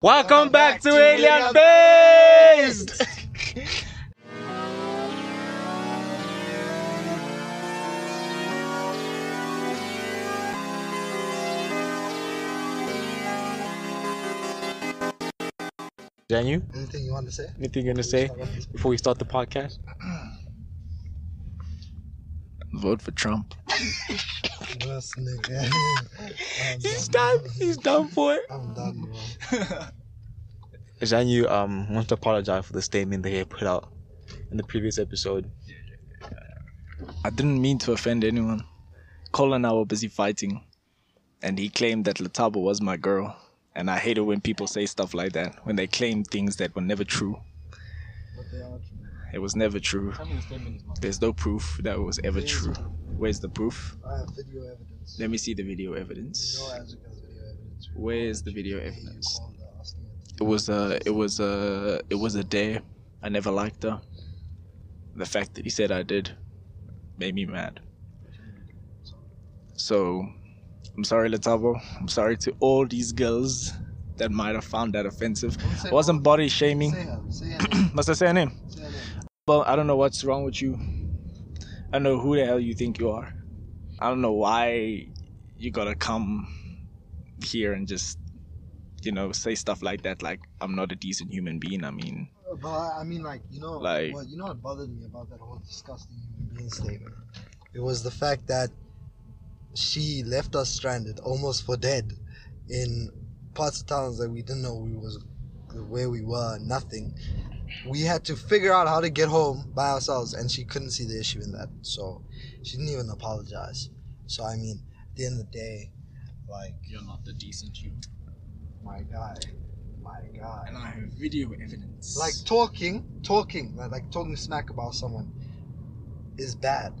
Welcome back to Weirdly Unfazed. Daniel, Anything you want to say? anything you gonna say before we start the podcast? Vote for Trump. This nigga. He's done. done. He's done for it. I'm done, bro. Daniel um wants to apologize for the statement that he put out in the previous episode. I didn't mean to offend anyone. Cole and I were busy fighting, and he claimed that Latabo was my girl. And I hate it when people say stuff like that, when they claim things that were never true. But they are true. It was never true. There's no proof that it was ever There's true. Where's the proof? I have video evidence. Let me see the video evidence. No has video evidence. Where's the video evidence? called her asking her It was a, it was a, it was a day. I never liked her. The fact that he said I did made me mad. So, I'm sorry, Letabo. I'm sorry to all these girls that might have found that offensive. I wasn't body Say shaming. her. Say her. Must I say her name? Say her name. Well, I don't know what's wrong with you. I don't know who the hell you think you are. I don't know why you gotta come here and just, you know, say stuff like that. Like I'm not a decent human being. I mean, But I mean, like you know, Like- what you know what bothered me about that whole disgusting human being statement. It was the fact that she left us stranded, almost for dead, in parts of towns that we didn't know we was where we were. Nothing. We had to figure out how to get home by ourselves, and she couldn't see the issue in that. So she didn't even apologize. So I mean, at the end of the day, like you're not the decent human. my guy, my guy. And I have video evidence. like talking talking like, like talking smack about someone is bad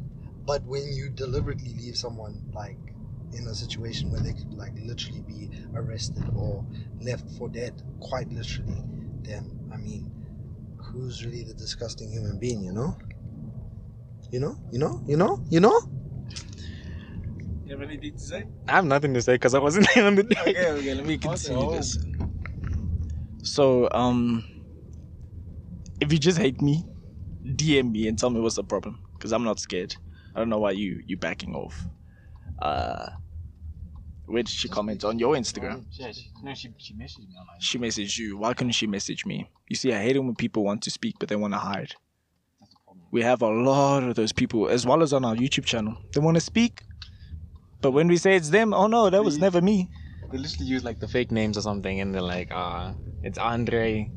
but when you deliberately leave someone like in a situation where they could like literally be arrested or left for dead quite literally then i mean who's really the disgusting human being you know you know you know you know you know you have anything to say? I have nothing to say because I wasn't there on the day. Okay, okay. Let me continue Okay. this. So, um, if you just hate me, DM me and tell me what's the problem, because I'm not scared. I don't know why you you backing off. Uh, where did she comment on your Instagram? Yeah, she, no, she, she messaged me on She messaged you. Why couldn't she message me? You see, I hate it when people want to speak but they want to hide. We have a lot of those people, as well as on our YouTube channel. They want to speak, but when we say it's them, oh no, that was never me. They literally use like the fake names or something, and they're like, uh, it's Andre.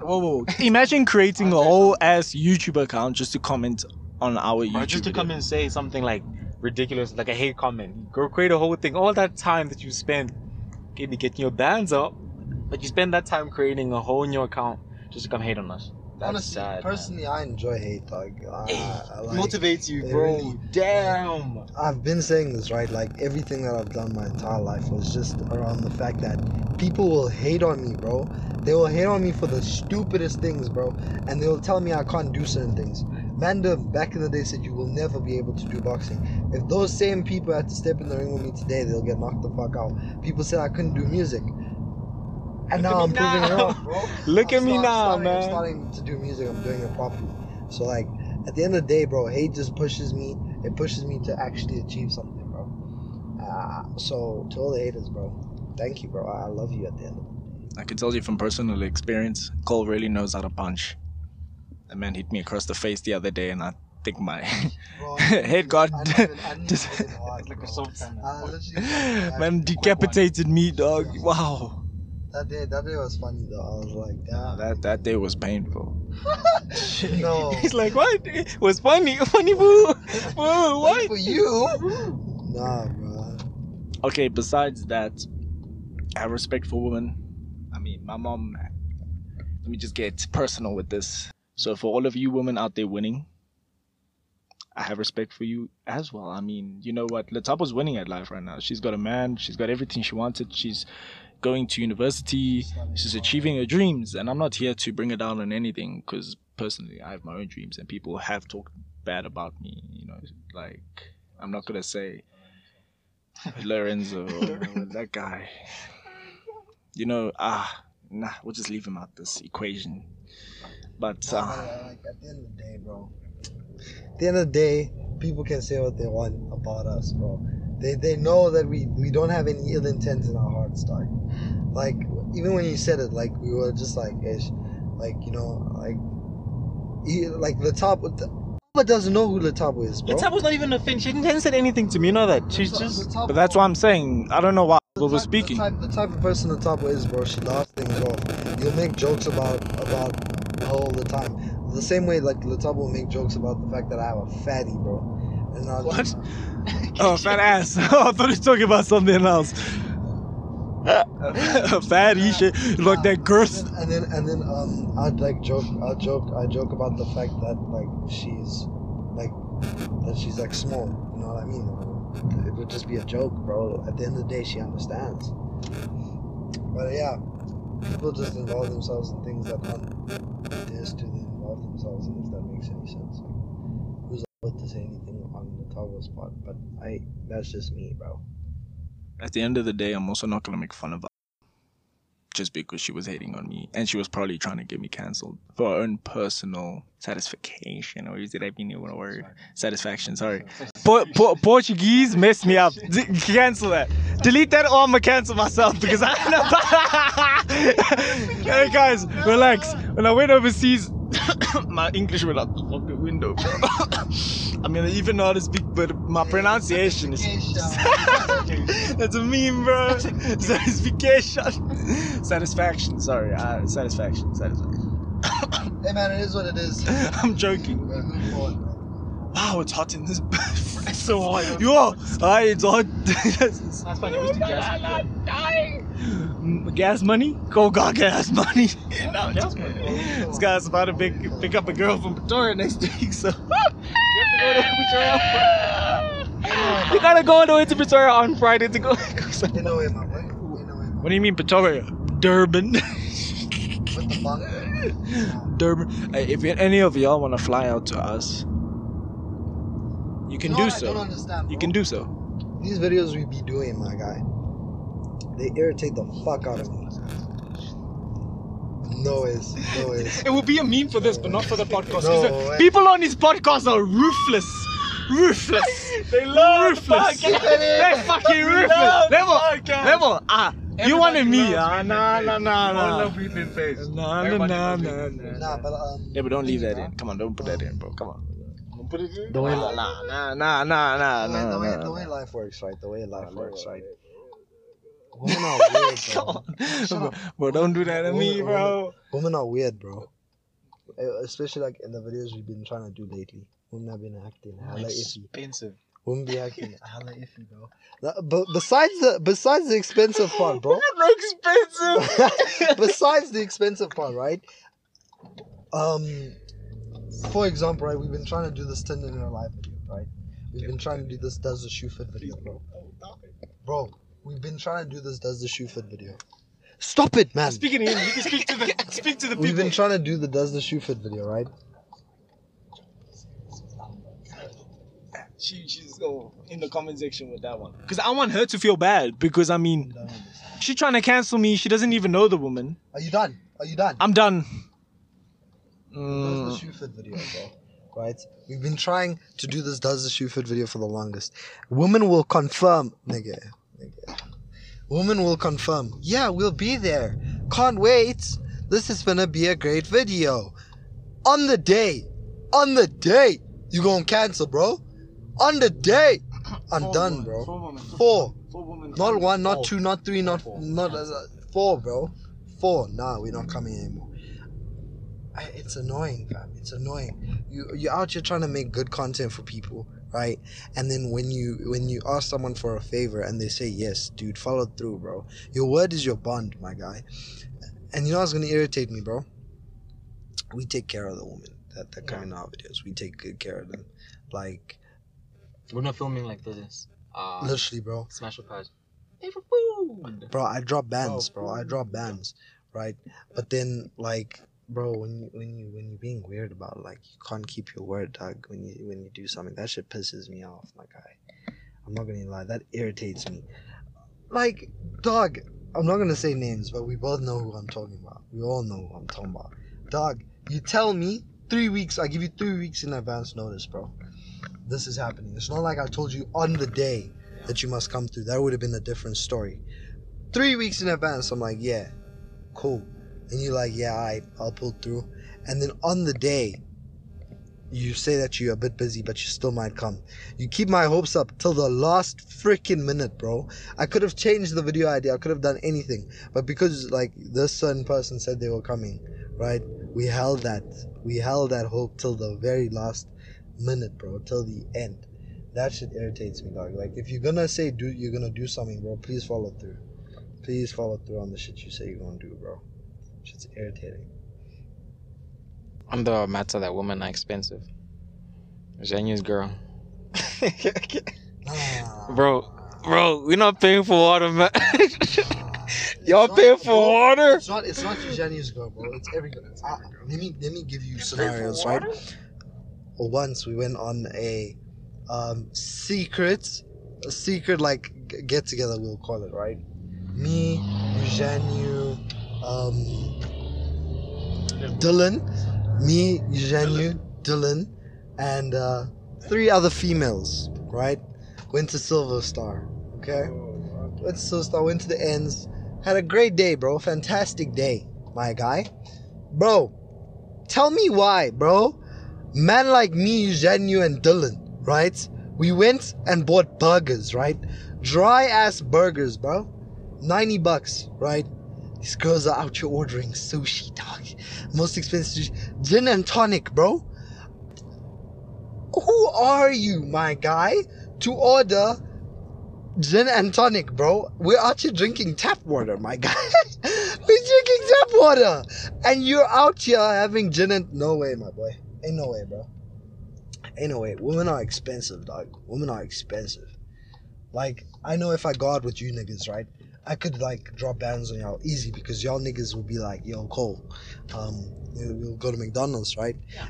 Whoa, whoa. Imagine creating a whole ass YouTube account just to comment on our YouTube. Or just to video. come and say something like ridiculous, like a hate comment. Go create a whole thing. All that time that you spend maybe getting your bands up, but you spend that time creating a whole new account just to come hate on us. That's honestly sad. man. personally i enjoy hate dog I, I like- motivates you, bro. really- Damn. I've been saying this, right? Like everything that I've done my entire life was just around the fact that people will hate on me, bro. They will hate on me for the stupidest things, bro. And they'll tell me I can't do certain things. Manda back in the day said you will never be able to do boxing. If those same people had to step in the ring with me today, they'll get knocked the fuck out. People said I couldn't do music. And now I'm me proving it now. wrong, bro. Look I'm at me start- now, starting, I'm man. starting to do music. I'm doing it properly. So like, at the end of the day, bro, hate just pushes me. It pushes me to actually achieve something, bro. Uh, so to all the haters, bro, thank you, bro. I I love you at the end. of the day. I can tell you from personal experience, Cole really knows how to punch. A man hit me across the face the other day, and I think my head got I didn't even- I didn't just even hard, Like a bro. soap kind of- ah, I literally- man decapitated me, dog. Wow, That day, that day was funny though. I was like, damn. that that day was painful. no. He's like, what? It was funny, funny boo, boo, what? For you? Nah, bro. Okay, besides that, I have respect for women. I mean, my mom. Let me just get personal with this. So, for all of you women out there winning, I have respect for you as well. I mean, you know what? Latapa's winning at life right now. She's got a man. She's got everything she wanted. She's going to university. She's achieving her dreams. And I'm not here to bring her down on anything because personally, I have my own dreams and people have talked bad about me. You know, like, I'm not going to say Lorenzo, or that guy. You know, ah, nah, we'll just leave him out this equation. But uh, like, at the end of the day, bro. At the end of the day, people can say what they want about us, bro. They they know that we we don't have any ill intent in our hearts, dog. Like even when you said it, like we were just like ish, like you know, like he, like Latabo. But doesn't know who Latabo is, bro. Latabo's not even a thing. She didn't said anything to me. You know that. She's just. Latabo- but that's what I'm saying. I don't know why the we were speaking. The type, the type of person Latabo is, bro. She laughs things off. You'll make jokes about about her all the time. The same way, like Latabo will make jokes about the fact that I have a fatty, bro. And I'll What? just- Oh, fat ass. I thought he was talking about something else. a Fatty shit. Like that girth. And then and then um I'd like joke I'll joke I joke about the fact that like she's like that she's like small. You know what I mean? It would just be a joke, bro. At the end of the day she understands. But yeah, people just involve themselves in things that aren't theirs to involve themselves if that makes any sense. Like, who's about to say anything on the Tabo spot? But I that's just me, bro. At the end of the day, I'm also not gonna make fun of her just because she was hating on me, and she was probably trying to get me cancelled for her own personal satisfaction, or is it I mean a word? Satisfaction. Sorry. Po- po- Portuguese messed me up. D- cancel that. Delete that, or I'ma cancel myself because I. hey guys, relax. When I went overseas, my English went out the fucking window. I mean, I even know how to speak, but my pronunciation is. That's a meme, bro. Satisfaction. Satisfaction. Sorry. Uh, satisfaction. Satisfaction. Hey man, it is what it is. I'm joking. We're moving forward, bro. Wow, it's hot in this. it's so hot. Yo, hi, it's hot. That's funny. It was the gas. Money? Go got gas money. No, Gas money. this guy's about to pick, pick up a girl from Pretoria next week, so. you gotta go all the way to Pretoria on Friday to go. go some- In a my boy. In a way, what do you mean Pretoria? Durban. With the bunk. Durban. Hey, if any of y'all want to fly out to us, you can do what I don't so. understand, You can do so. These videos we be doing, my guy, they irritate the fuck out of me. No ways, no ways. It will be a meme for this, but not for the podcast. No 'cause the way. people on this podcast are ruthless. Ruthless. they love ruthless. They're fucking ruthless. Level, level. Ah, you wanted me? Ah, nah, nah, nah, nah. breathing in face. Nah, nah, nah, nah, nah. Nah, but um. Yeah, but don't leave that in. Come on, don't put that in, bro. Come on. Don't put it in. The way, Nah, nah, nah, nah, nah, the way, the way, the way life works, right? The way life works, right? Women are weird, bro. up. Bro, don't do that to me, bro. Women are weird, bro. Especially like in the videos we've been trying to do lately. Women have been acting hella iffy. Expensive. Women be acting hella iffy, bro. But besides the besides the expensive part, bro. Expensive. besides the expensive part, right? Um, for example, right, we've been trying to do this Tinder in our live video, right? We've been trying to do this does the shoe fit video, bro. Bro, we've been trying to do this does the shoe fit video. Stop it, man. Speaking in, you can speak to the speak to the We've been trying to do the does the shoe fit video, right? She, she's oh, in the comment section with that one. Because I want her to feel bad. Because I mean, she's trying to cancel me. She doesn't even know the woman. Are you done? Are you done? I'm done. Does the Mm, shoe fit video, bro. Right? We've been trying to do this does the shoe fit video for the longest. Women will confirm, nigga. Women will confirm. Yeah, we'll be there. Can't wait. This is gonna be a great video. On the day, on the day, you gonna cancel, bro. On the day, I'm Four done, women, bro. Four women. Four, Four women. not one, not two, not three, not Four. not uh, four, bro. Four. Nah, we're not coming anymore. I, it's annoying, fam. It's annoying. You you're out here trying to make good content for people, right? And then when you when you ask someone for a favor and they say yes, dude, follow through, bro. Your word is your bond, my guy. And you know what's gonna irritate me, bro? We take care of the women that that come in our videos. We take good care of them, like We're not filming like this. Uh, literally, bro. smash a pad. Pay for food. bro i drop bands bro i drop bands right but then like bro when you when you when you're being weird about it, like you can't keep your word dog when you when you do something that shit pisses me off my guy i'm not gonna lie that irritates me like dog I'm not gonna say names, but we both know who I'm talking about. We all know who I'm talking about. Dog, you tell me three weeks. I give you three weeks in advance notice, bro. This is happening. It's not like I told you on the day that you must come through. That would have been a different story. Three weeks in advance, I'm like, yeah, cool. And you're like, yeah, I, I'll pull through. And then on the day, you say that you're a bit busy, but you still might come. You keep my hopes up till the last freaking minute, bro. I could have changed the video idea. I could have done anything, but because like this certain person said they were coming, right? We held that. We held that hope till the very last minute, bro. Till the end. That shit irritates me, dog. Like if you're gonna say do you're gonna do something, bro, please follow through. Please follow through on the shit you say you're gonna do, bro. Shit's irritating. On the matter that women are expensive. Janya's girl. Nah, Bro, Bro, we're not paying for water, man. Y'all It's paying not- for bro, water? It's not. It's not Eugenio's girl, bro. It's every girl. Uh, let me let me give you scenarios, right? Well, once we went on a um, secret, a secret like get together, we'll call it, right? Me, Eugenio, um, Dylan, me, Eugenio, Dylan, and uh, three other females, right? Went to Silver Star, okay? Went to Silver Star, went to the ends, had a great day, bro. Fantastic day, my guy. Bro, tell me why, bro. Man like me, Eugenio, and Dylan, right? We went and bought burgers, right? Dry ass burgers, bro. 90 bucks, right? These girls are out here ordering sushi, dog. Most expensive sushi. Gin and tonic, bro. Who are you, my guy, to order gin and tonic, bro? We're out here drinking tap water, my guy. We're drinking tap water. And you're out here having gin and. No way, my boy. Ain't no way, bro. Ain't no way. Women are expensive, dog. Women are expensive. Like, I know if I go out with you niggas, right? I could like drop bands on y'all easy because y'all niggas will be like, yo, Cole, um, we'll go to McDonald's, right? Yeah.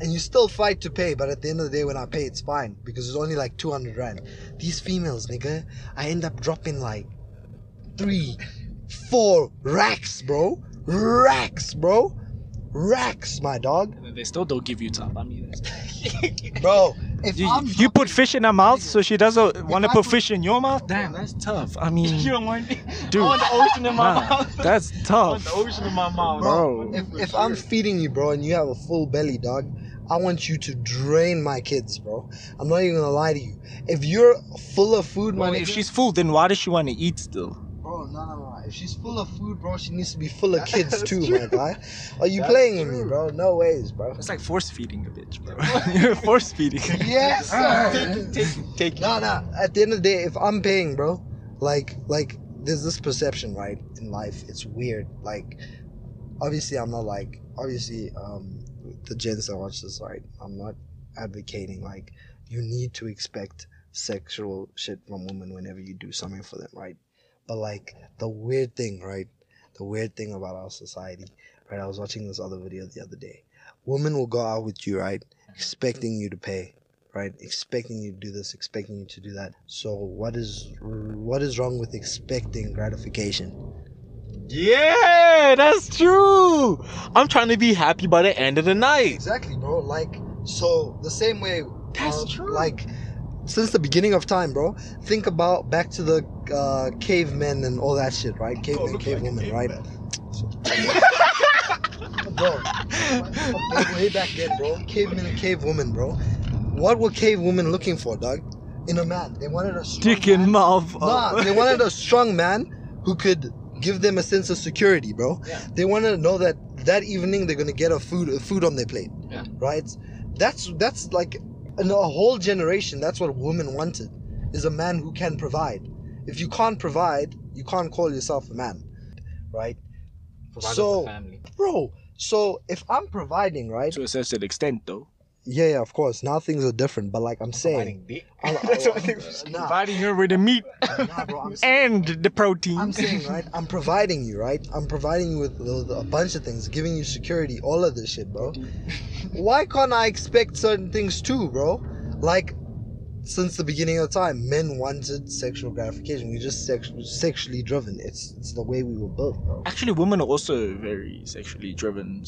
And you still fight to pay, but at the end of the day, when I pay, it's fine because it's only like 200 rand. These females, nigga, I end up dropping like three, four racks, bro. Racks, bro. Racks, my dog. And they still don't give you top. I mean, it's- Bro, if you, I'm you put fish in her mouth, so she doesn't want to put put- fish in your mouth. Damn, that's tough. I mean, you don't want me. dude, I want the ocean in my nah, mouth. that's I tough. want the ocean in my mouth. Bro. if, if I'm feeding you, bro, and you have a full belly, dog, I want you to drain my kids, bro. I'm not even gonna lie to you. If you're full of food, my Well, nigga, if she's full, then why does she want to eat still? bro, no, no, no. If she's full of food, bro, she needs to be full of kids too, true. my guy. Are you That's playing with me, bro? No ways, bro. It's like force feeding a bitch, bro. You're force feeding. Yes, sir. Take, take, take it. No, no. At the end of the day, if I'm paying, bro, like, like, there's this perception, right, in life. It's weird. Like, obviously, I'm not like, obviously, um, the gents that watch this, right, I'm not advocating like you need to expect sexual shit from women whenever you do something for them, right? But like the weird thing, right? The weird thing about our society, right? I was watching this other video the other day. Women will go out with you, right, expecting you to pay right? Expecting you to do this, expecting you to do that. So what is what is wrong with expecting gratification? Yeah, that's true. I'm trying to be happy by the end of the night. Exactly, bro. Like so the same way That's uh, true. Like since the beginning of time, bro. Think about back to the uh, cavemen and all that shit, right? Cavemen, cavewomen, right? bro, way back then, bro. Cavemen and cavewomen, bro. What were cavewomen looking for, dog? In a man. They wanted a strong Dick in man. mouth. Nah, they wanted a strong man who could give them a sense of security, bro. Yeah. They wanted to know that that evening they're gonna get a food a food on their plate. Yeah. Right. That's that's like in a whole generation. That's what women wanted, is a man who can provide. If you can't provide, you can't call yourself a man, right? Provide So- family. Bro. So if I'm providing, right? to a certain extent, though. Yeah, yeah, of course. Now things are different, but like I'm saying, Providing dick. I'm- That's what I'm- nah, Providing her with the meat nah, bro, I'm saying, and the protein. I'm saying, right? I'm providing you, right? I'm providing you with, with a bunch of things, giving you security, all of this shit, bro. Why can't I expect certain things too, bro? Like, since the beginning of time, men wanted sexual gratification. We're just sex- sexually driven. It's it's the way we were built, bro. Actually, women are also very sexually driven.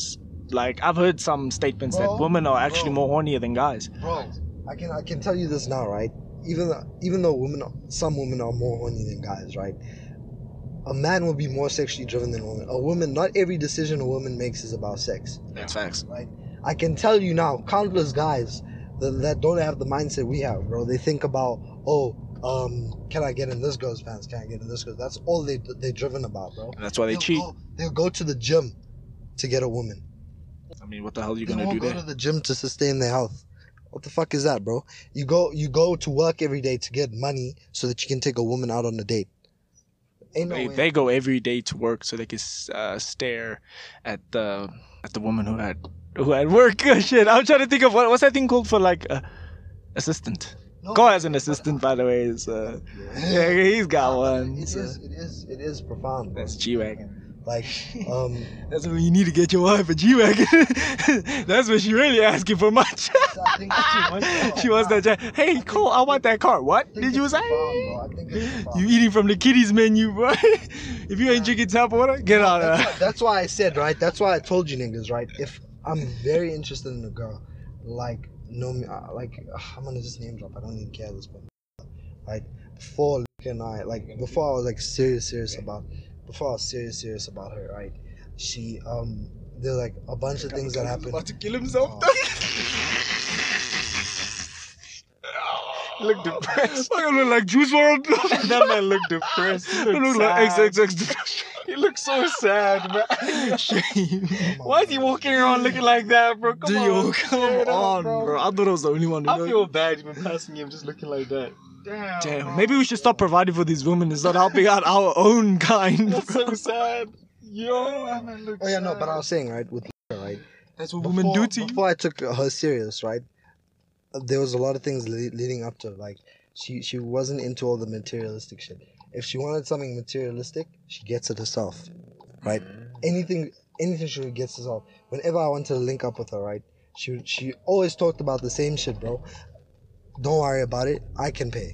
Like I've heard some statements Bro, that women are actually bro. more hornier than guys. Bro, I can I can tell you this now, right? Even though, even though women, are- some women are more horny than guys, right? A man will be more sexually driven than a woman. A woman, not every decision a woman makes is about sex. That's facts. right? I can tell you now, countless guys that, that don't have the mindset we have, bro. They think about, oh, um, can I get in this girl's pants? Can I get in this girl's? That's all they they're driven about, bro. And that's why they They'll cheat. Go, they'll go to the gym to get a woman. Mean, what the hell are you They gonna do go there? to the gym to sustain their health. What the fuck is that, bro? You go you go to work every day to get money so that you can take a woman out on a date. Ain't no They, way. they go every day to work so they can uh, stare at the at the woman who had who had work. Shit, I'm trying to think of what what's that thing called for like uh, assistant. No, Go as an assistant, by the way. Is uh, yeah, he's got one. It so is it is it is profound. Bro. that's G wagon. Like um That's when you need to get your wife a G wagon. that's when she really asking for much. She wants, she wants that. Hey, Cole, I want that car. What did you say? profound, bro. I think it's profound. You eating from the kiddies menu, bro? if you ain't drinking tap water, get out of why, that's why I said right. That's why I told you niggas right. If I'm very interested in a girl, like no, me- uh, like I'm gonna just name drop. I don't even care at this point. Right before and I, like before I was like serious, serious about, before I was serious, serious about her. Right, she um, there's like a bunch of things that happened. About to kill himself. He look depressed. I look like Juice WRLD. that man look depressed. He I look, look like sad. XXX. He looks so sad, man. Shame. Why is he walking around looking like that, bro? Come Dio, on, come Get it up, on, bro. I thought I was the only one. who I know- feel bad even passing him just looking like that. Damn. Damn, maybe we should stop providing for these women and start helping out our own kind. That's so sad. Yo, that man looks Oh yeah, no, but I was saying right with her, right. That's what women do to you. Before I took her serious, right? uh, There was a lot of things le- leading up to it. Like she she wasn't into all the materialistic shit. If she wanted something materialistic, she gets it herself, right? Anything anything she gets herself. Whenever I wanted to link up with her, right? She she always talked about the same shit, bro. Don't worry about it. I can pay,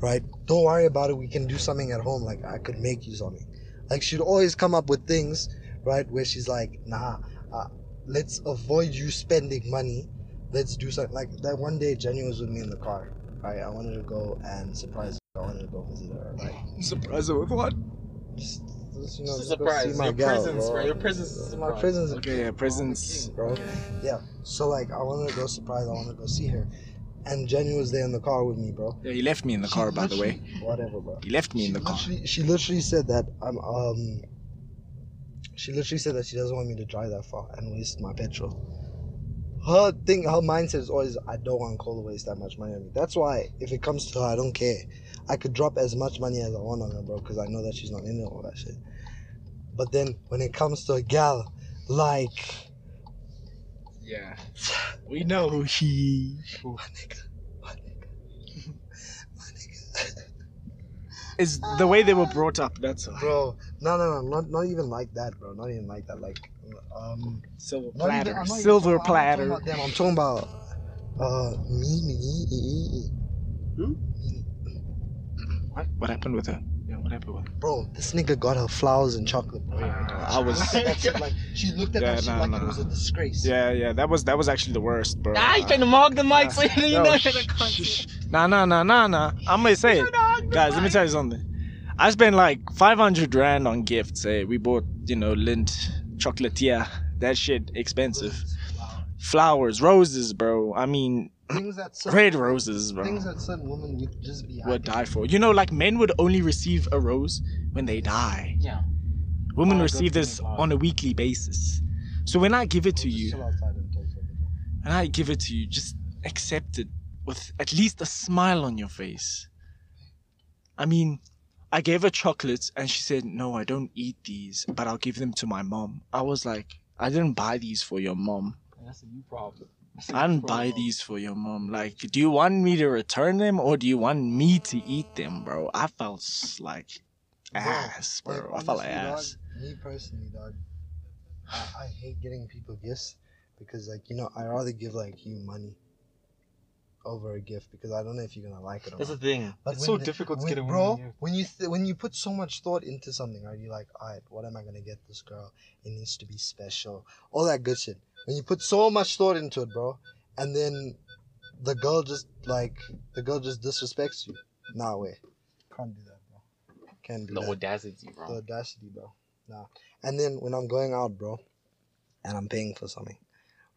right? Don't worry about it. We can do something at home. Like I could make you something. Like she'd always come up with things, right? Where she's like, nah, uh, let's avoid you spending money. Let's do something. Like that one day, Jenny was with me in the car. Right, I wanted to go and surprise her. I wanted to go visit her. Like, Surprise her with what? just, just, you know, just surprise. my Your presence, bro. bro. Your presence is My presence. Okay, yeah, presents. bro. Yeah. So like, I wanted to go surprise. I wanted to go see her, and Jenny was there in the car with me, bro. Yeah, he left me in the She car, by the way. Whatever, bro. He left me in she the car. she literally said that I'm um. She literally said that she doesn't want me to drive that far and waste my petrol. Her thing, her mindset is always, I don't want Cole to waste that much money on me. That's why, if it comes to her, I don't care. I could drop as much money as I want on her, bro, because I know that she's not into all that shit. But then, when it comes to a gal, like, Yeah. We know who she. my nigga, my nigga, my nigga. Is the way they were brought up. That's all. bro, no, no, no, not, not even like that, bro. Not even like that. Like, um, Silver Not even- platter. I'm not even Silver I'm talking platter. about. I'm talking about uh me, me, me, me, me. What? What happened with her? Yeah, what happened with her? Bro, this nigga got her flowers and chocolate, bro. I was. That shit, like she looked at Yeah, that shit nah, like nah. it was a disgrace. Yeah, yeah. That was that was actually the worst, bro. Ah, he's trying to mog the mic so you No, know sh- that sh- sh- Nah, nah, nah, nah, nah. I'm gonna say it, guys. Let me tell you something. I spent like 500 rand on gifts. Eh? We bought, you know, Lindt, chocolatier. That shit expensive. Flowers, roses, bro. I mean, Things that certain, red roses, bro. things that certain women would just be Would die for. You know, like men would only receive a rose when they die. Yeah. Women Oh, receive this on a weekly basis. So when I give it to you, and talk for a bit. and I give it to you, just accept it with at least a smile on your face. I mean, I gave her chocolates and she said, No, I don't eat these, but I'll give them to my mom. I was like, I didn't buy these for your mom. That's a new problem. I didn't buy these for your mom. Like, do you want me to return them or do you want me to eat them, bro? I felt like ass, bro. Like, I felt like honestly, dog, ass. Me personally, dog, I, I hate getting people gifts because, like, you know, I rather give like you money. over a gift because I don't know if you're gonna like it or That's the not. thing. But it's so the- difficult to when- get a bro. woman. When you th- when you put so much thought into something, right? You're like, alright, what am I gonna get this girl? It needs to be special. All that good shit. When you put so much thought into it, bro, and then the girl just like the girl just disrespects you. Nah, way. Can't do that, bro. Can't do The that. audacity, bro. The audacity, bro. Nah. And then when I'm going out, bro, and I'm paying for something,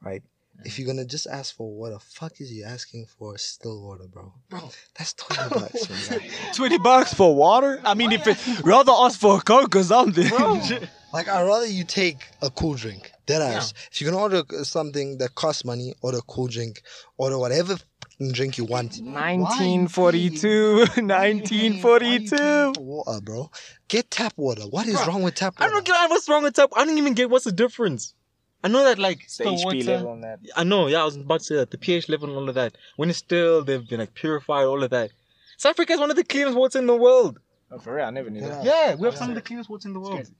right? Mm. If you're gonna just ask for what the fuck is you asking for still water, bro? Bro. That's twenty bucks, man. Twenty bucks for water? I mean, if it rather ask for a coke or something. Bro. Like I'd rather you take a cool drink. Dead ass. If you're gonna order something that costs money, order a cool drink, order whatever drink you want. 1942, 1942. Water, bro. Get tap water. What is Bro, wrong with tap water? I water? don't get what's wrong with tap. I don't even get what's the difference. I know that like It's the the HP water- level on that. I know, yeah, I was about to say that the pH level and all of that. When it's still, they've been like purified, all of that. South Africa is one of the cleanest waters in the world. Oh, for real, I never knew that. Yeah, we have Yeah. some of the cleanest waters in the world. crazy.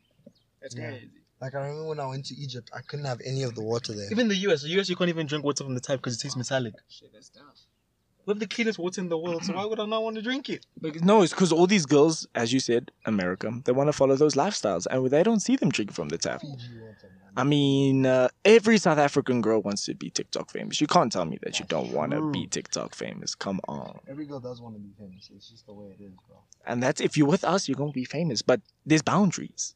That's Yeah. crazy. Like I remember when I went to Egypt, I couldn't have any of the water there. Even the US, the US, you can't even drink water from the tap because it tastes metallic. Shit, that's tough. We have the cleanest water in the world, so why would I not want to drink it? But no, it's because all these girls, as you said, America, they want to follow those lifestyles, and they don't see them drinking from the tap. Fiji water, man. I mean, uh, every South African girl wants to be TikTok famous. You can't tell me that you don't want to be TikTok famous. Come on. Every girl does want to be famous. It's just the way it is, bro. And that's if you're with us, you're gonna be famous. But there's boundaries.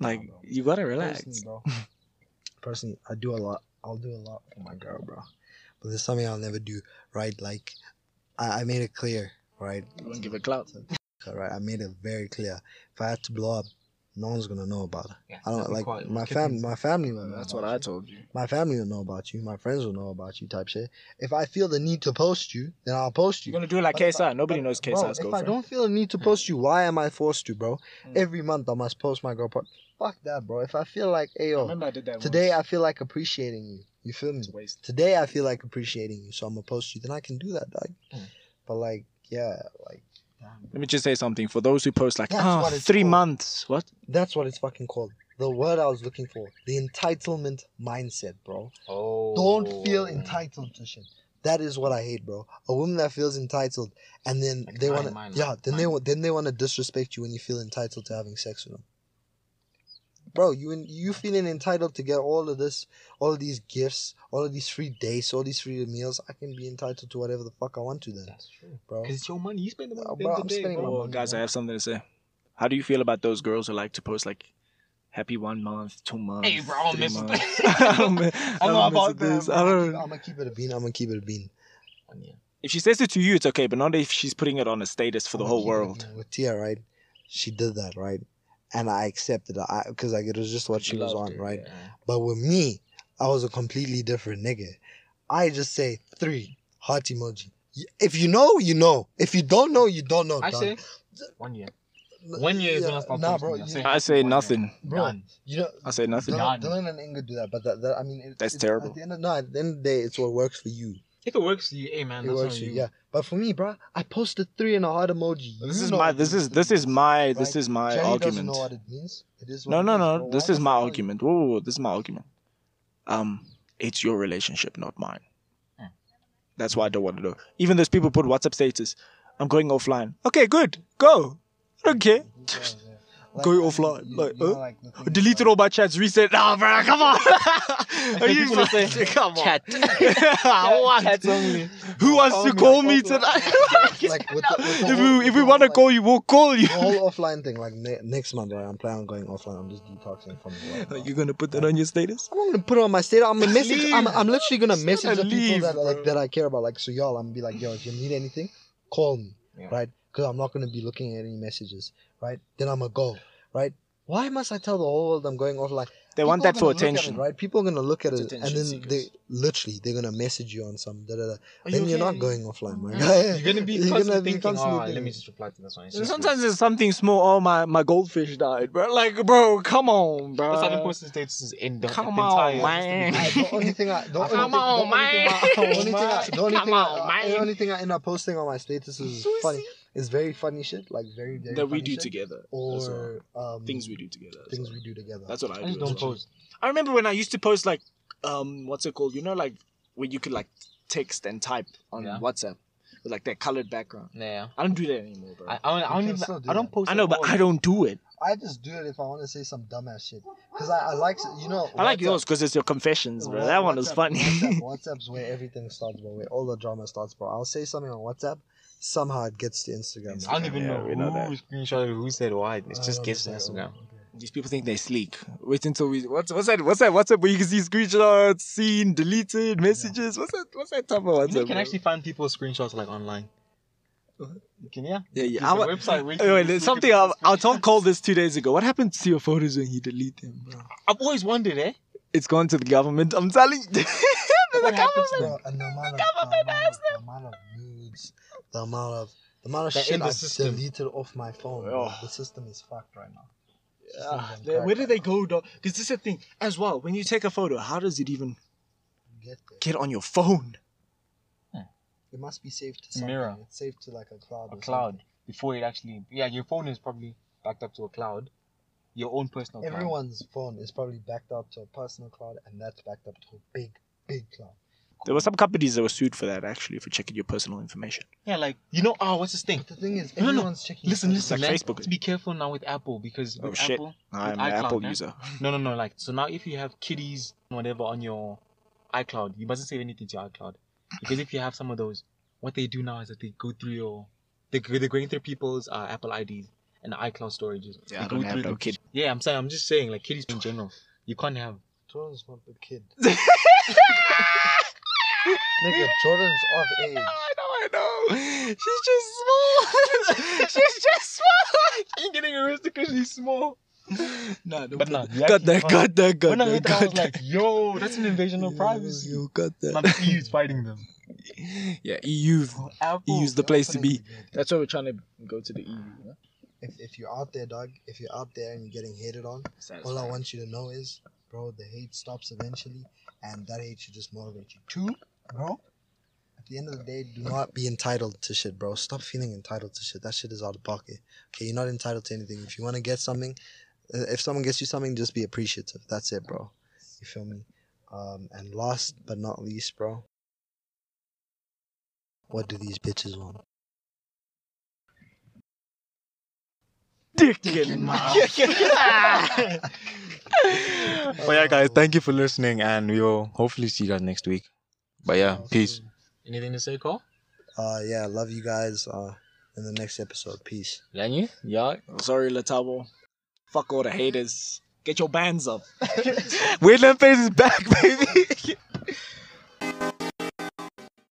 Like you gotta relax. Personally, bro. Personally, I do a lot. I'll do a lot for my girl, bro. But there's something I'll never do, right? Like, I, I made it clear, right? You won't give a clout. Right? I made it very clear. If I had to blow up, no one's gonna know about it. Yeah, I don't like quiet. my Keep family. My family will. That's what you. I told you. My family will know about you. My friends will know about you. Type shit. If I feel the need to post you, then I'll post you. You're gonna do it like But if KSI. Nobody but, knows bro, KSI's If I don't feel the need to post you, why am I forced to, bro? Mm. Every month I must post my girl. Part. Fuck that, bro. If I feel like, hey yo, remember I did that today once. I feel like appreciating you. You feel me? It's a waste. Today I feel like appreciating you, so I'm gonna post you. Then I can do that, dog. Mm. But like, yeah, like Let me just say something for those who post like, That's ah, what three called. months. What? that's what it's fucking called. The word I was looking for. The entitlement mindset, bro. Oh. Don't feel entitled to shit. That is what I hate, bro. A woman that feels entitled and then Like they want to, yeah, then they mine. want, then they want to disrespect you when you feel entitled to having sex with them. Bro, you you feeling entitled to get all of this, all of these gifts, all of these free dates, all these free meals. I can be entitled to whatever the fuck I want to then, That's true. bro. Because it's your money. You spend the money. Uh, at the bro, I'm day, spending bro. my Oh, money, guys, bro. I have something to say. How do you feel about those girls who like to post like happy one month, two months? Hey, bro, I don't three months? I don't, me- I I don't mess about with this. them. I I'm gonna keep it a bean. I'm gonna keep it a bean. Yeah. If she says it to you, it's okay, but not if she's putting it on a status for the I'ma whole keep it a world. bean. With Tia, right? She did that, right? And I accepted it because like it was just what she was on, right? But with me, I was a completely different nigga. I just say three heart emoji. If you know, you know. If you don't know, you don't know. I dog. say one year. One year is when I start Nah, posting. bro. I You, say- I say nothing. bro, Done. you know, I say nothing. Dylan, Done. Dylan and Inga do that, but that, that I mean, it, That's it's- terrible. At the end of no, at the end of the day, it's what works for you. If it works for you, hey man, it works for you, you. yeah. But for me, bro, I posted three and a heart emoji. This You is my. This is this is my. This is my Jenny doesn't argument. know what it means. It is. No, no, no. bro. This is my I tell you? argument. Whoa, whoa, whoa, this is my argument. Um, it's your relationship, not mine. Hmm. That's why I don't want to know. Even those people put WhatsApp status. I'm going offline. Okay, good. Go. I Like, Go offline. you- Like, you know, uh, like, thing is, Deleted like- all my chats. Reset. Nah, bro. Come on. Are you People say, come on. Chat. Chats only. Who wants Call to call like, me tonight? like with the, with the if we if we want to call you, we'll call you. the whole offline thing, like ne- next month, right? I'm planning on going offline. I'm just detoxing from the world. bro. You're gonna put that on your status? I'm not gonna put it on my status. I'm gonna message. I'm, I'm literally gonna message the gotta people leave, that like that I care about. Like so, y'all. I'm gonna be like, yo, if you need anything, call me, Yeah. right? Because I'm not gonna be looking at any messages, right? Then I'm gonna go, right? Why must I tell the whole world I'm going offline? They want that for gonna look at attention. it, right? People are gonna look at It's it, and attention then they literally they're gonna message you on some da da da. Are Then you you're not going offline, my mm. guy. You're gonna be You're constantly gonna be thinking, constantly oh, let me just reply to this one. It's sometimes it's something small. Oh, my, my goldfish died, bro. Like, bro, come on, bro. That's how the posting statuses in the, Come on, man. The only thing I, the Come on, the only thing I, the only thing I, the only Come thing I, on, man. the only thing I end up posting on my status is funny. It's very funny shit, like very very that we do shit. together. That's all. or um, things we do together. things all. we do together. That's what I, I do. just don't well. post. I remember when I used to post like, um, what's it called? You know, like where you could like text and type on Yeah. WhatsApp with like that colored background. Yeah. I don't do that anymore, bro. I, I, I don't, I don't can even. do I don't that. post. know, but. I don't do it. I just do it if I want to say some dumbass shit. Cause I, I like you know. I like WhatsApp- yours because it's your confessions, bro. Wha- That one was WhatsApp- funny. WhatsApp, WhatsApp's where everything starts, bro. Where all the drama starts, bro. I'll say something on WhatsApp, somehow it gets to Instagram. I don't even Yeah, know we know that. who screenshotted who said what. It just gets to know. Instagram. These people think they're sleek. Wait until we. What's that? what's that? What's that? WhatsApp where you can see screenshots, seen, deleted messages. What's that? What's that type of You, WhatsApp? know, you can bro? actually find people's screenshots like online. You can yeah. Yeah, yeah. There's I a wa- website where you Wait, can wait, there's something I, our, people's our Tom called this two days ago. What happened to your photos when you delete them, bro? I've always wondered, eh? It's gone to the government. I'm telling you. What happens to them? Bro, the amount of, the amount the amount of the amount of the amount of They're shit in the I've system. deleted off my phone. bro. Oh. The system is fucked right now. Yeah, Systems they- where do they go, dog? Because this is the thing as well. When you take a photo, how does it even Get there. get on your phone? Hmm. It must be saved to something. Mirror. It's saved to like a cloud. A or cloud before it actually. Yeah, your phone is probably backed up to a cloud. Your own personal something. cloud. Everyone's phone is probably backed up to a personal cloud, and that's backed up to a big, big cloud. There were some companies that were sued for that actually for checking your personal information. Yeah, like you know. Oh, what's this thing? The thing is, No, no, no. everyone's checking. Listen, listen, like man. Facebook. Be careful now with Apple because Oh, with shit. Apple, I'm an iCloud, Apple huh? user. no, no, no. Like so now, if you have kitties, whatever, on your iCloud, you mustn't save anything to your iCloud because if you have some of those, what they do now is that they go through your, they go- they're going through people's uh, Apple IDs and iCloud storages. Yeah, They I don't have no kid. Yeah, I'm saying, I'm just saying, like kitties in general, you can't have. Jordan's not the kid. Nigga, Jordan's of age. I know, I know. She's just small. She's just small. You're getting arrested because she's small. Nah, don't But nah, that. you got that, got that, When I that, heard that, I was like, yo, that's an invasion of privacy. You got Now that. the EU's fighting them. Yeah, EU. Apple. EU's the place to be. That's why we're trying to go to the EU. Huh? If, if you're out there, dog, if you're out there and you're getting hated on, all I want you to know is, bro, the hate stops eventually, and that hate should just motivate you. Two, bro. At the end of the day, do not be entitled to shit, bro. Stop feeling entitled to shit. That shit is out of pocket. Okay, you're not entitled to anything. If you want to get something, uh, if someone gets you something, just be appreciative. That's it, bro. You feel me? Um, and last but not least, bro. What do these bitches want? Dick in mouth. But yeah, guys, thank you for listening, and we'll hopefully see you guys next week. But yeah, peace. Anything to say, Cole? Uh, yeah, love you guys. Uh, in the next episode, peace. Lenny? Yeah. Sorry, Latabo. Fuck all the haters. Get your bands up. Weirdly Unfazed is back, baby.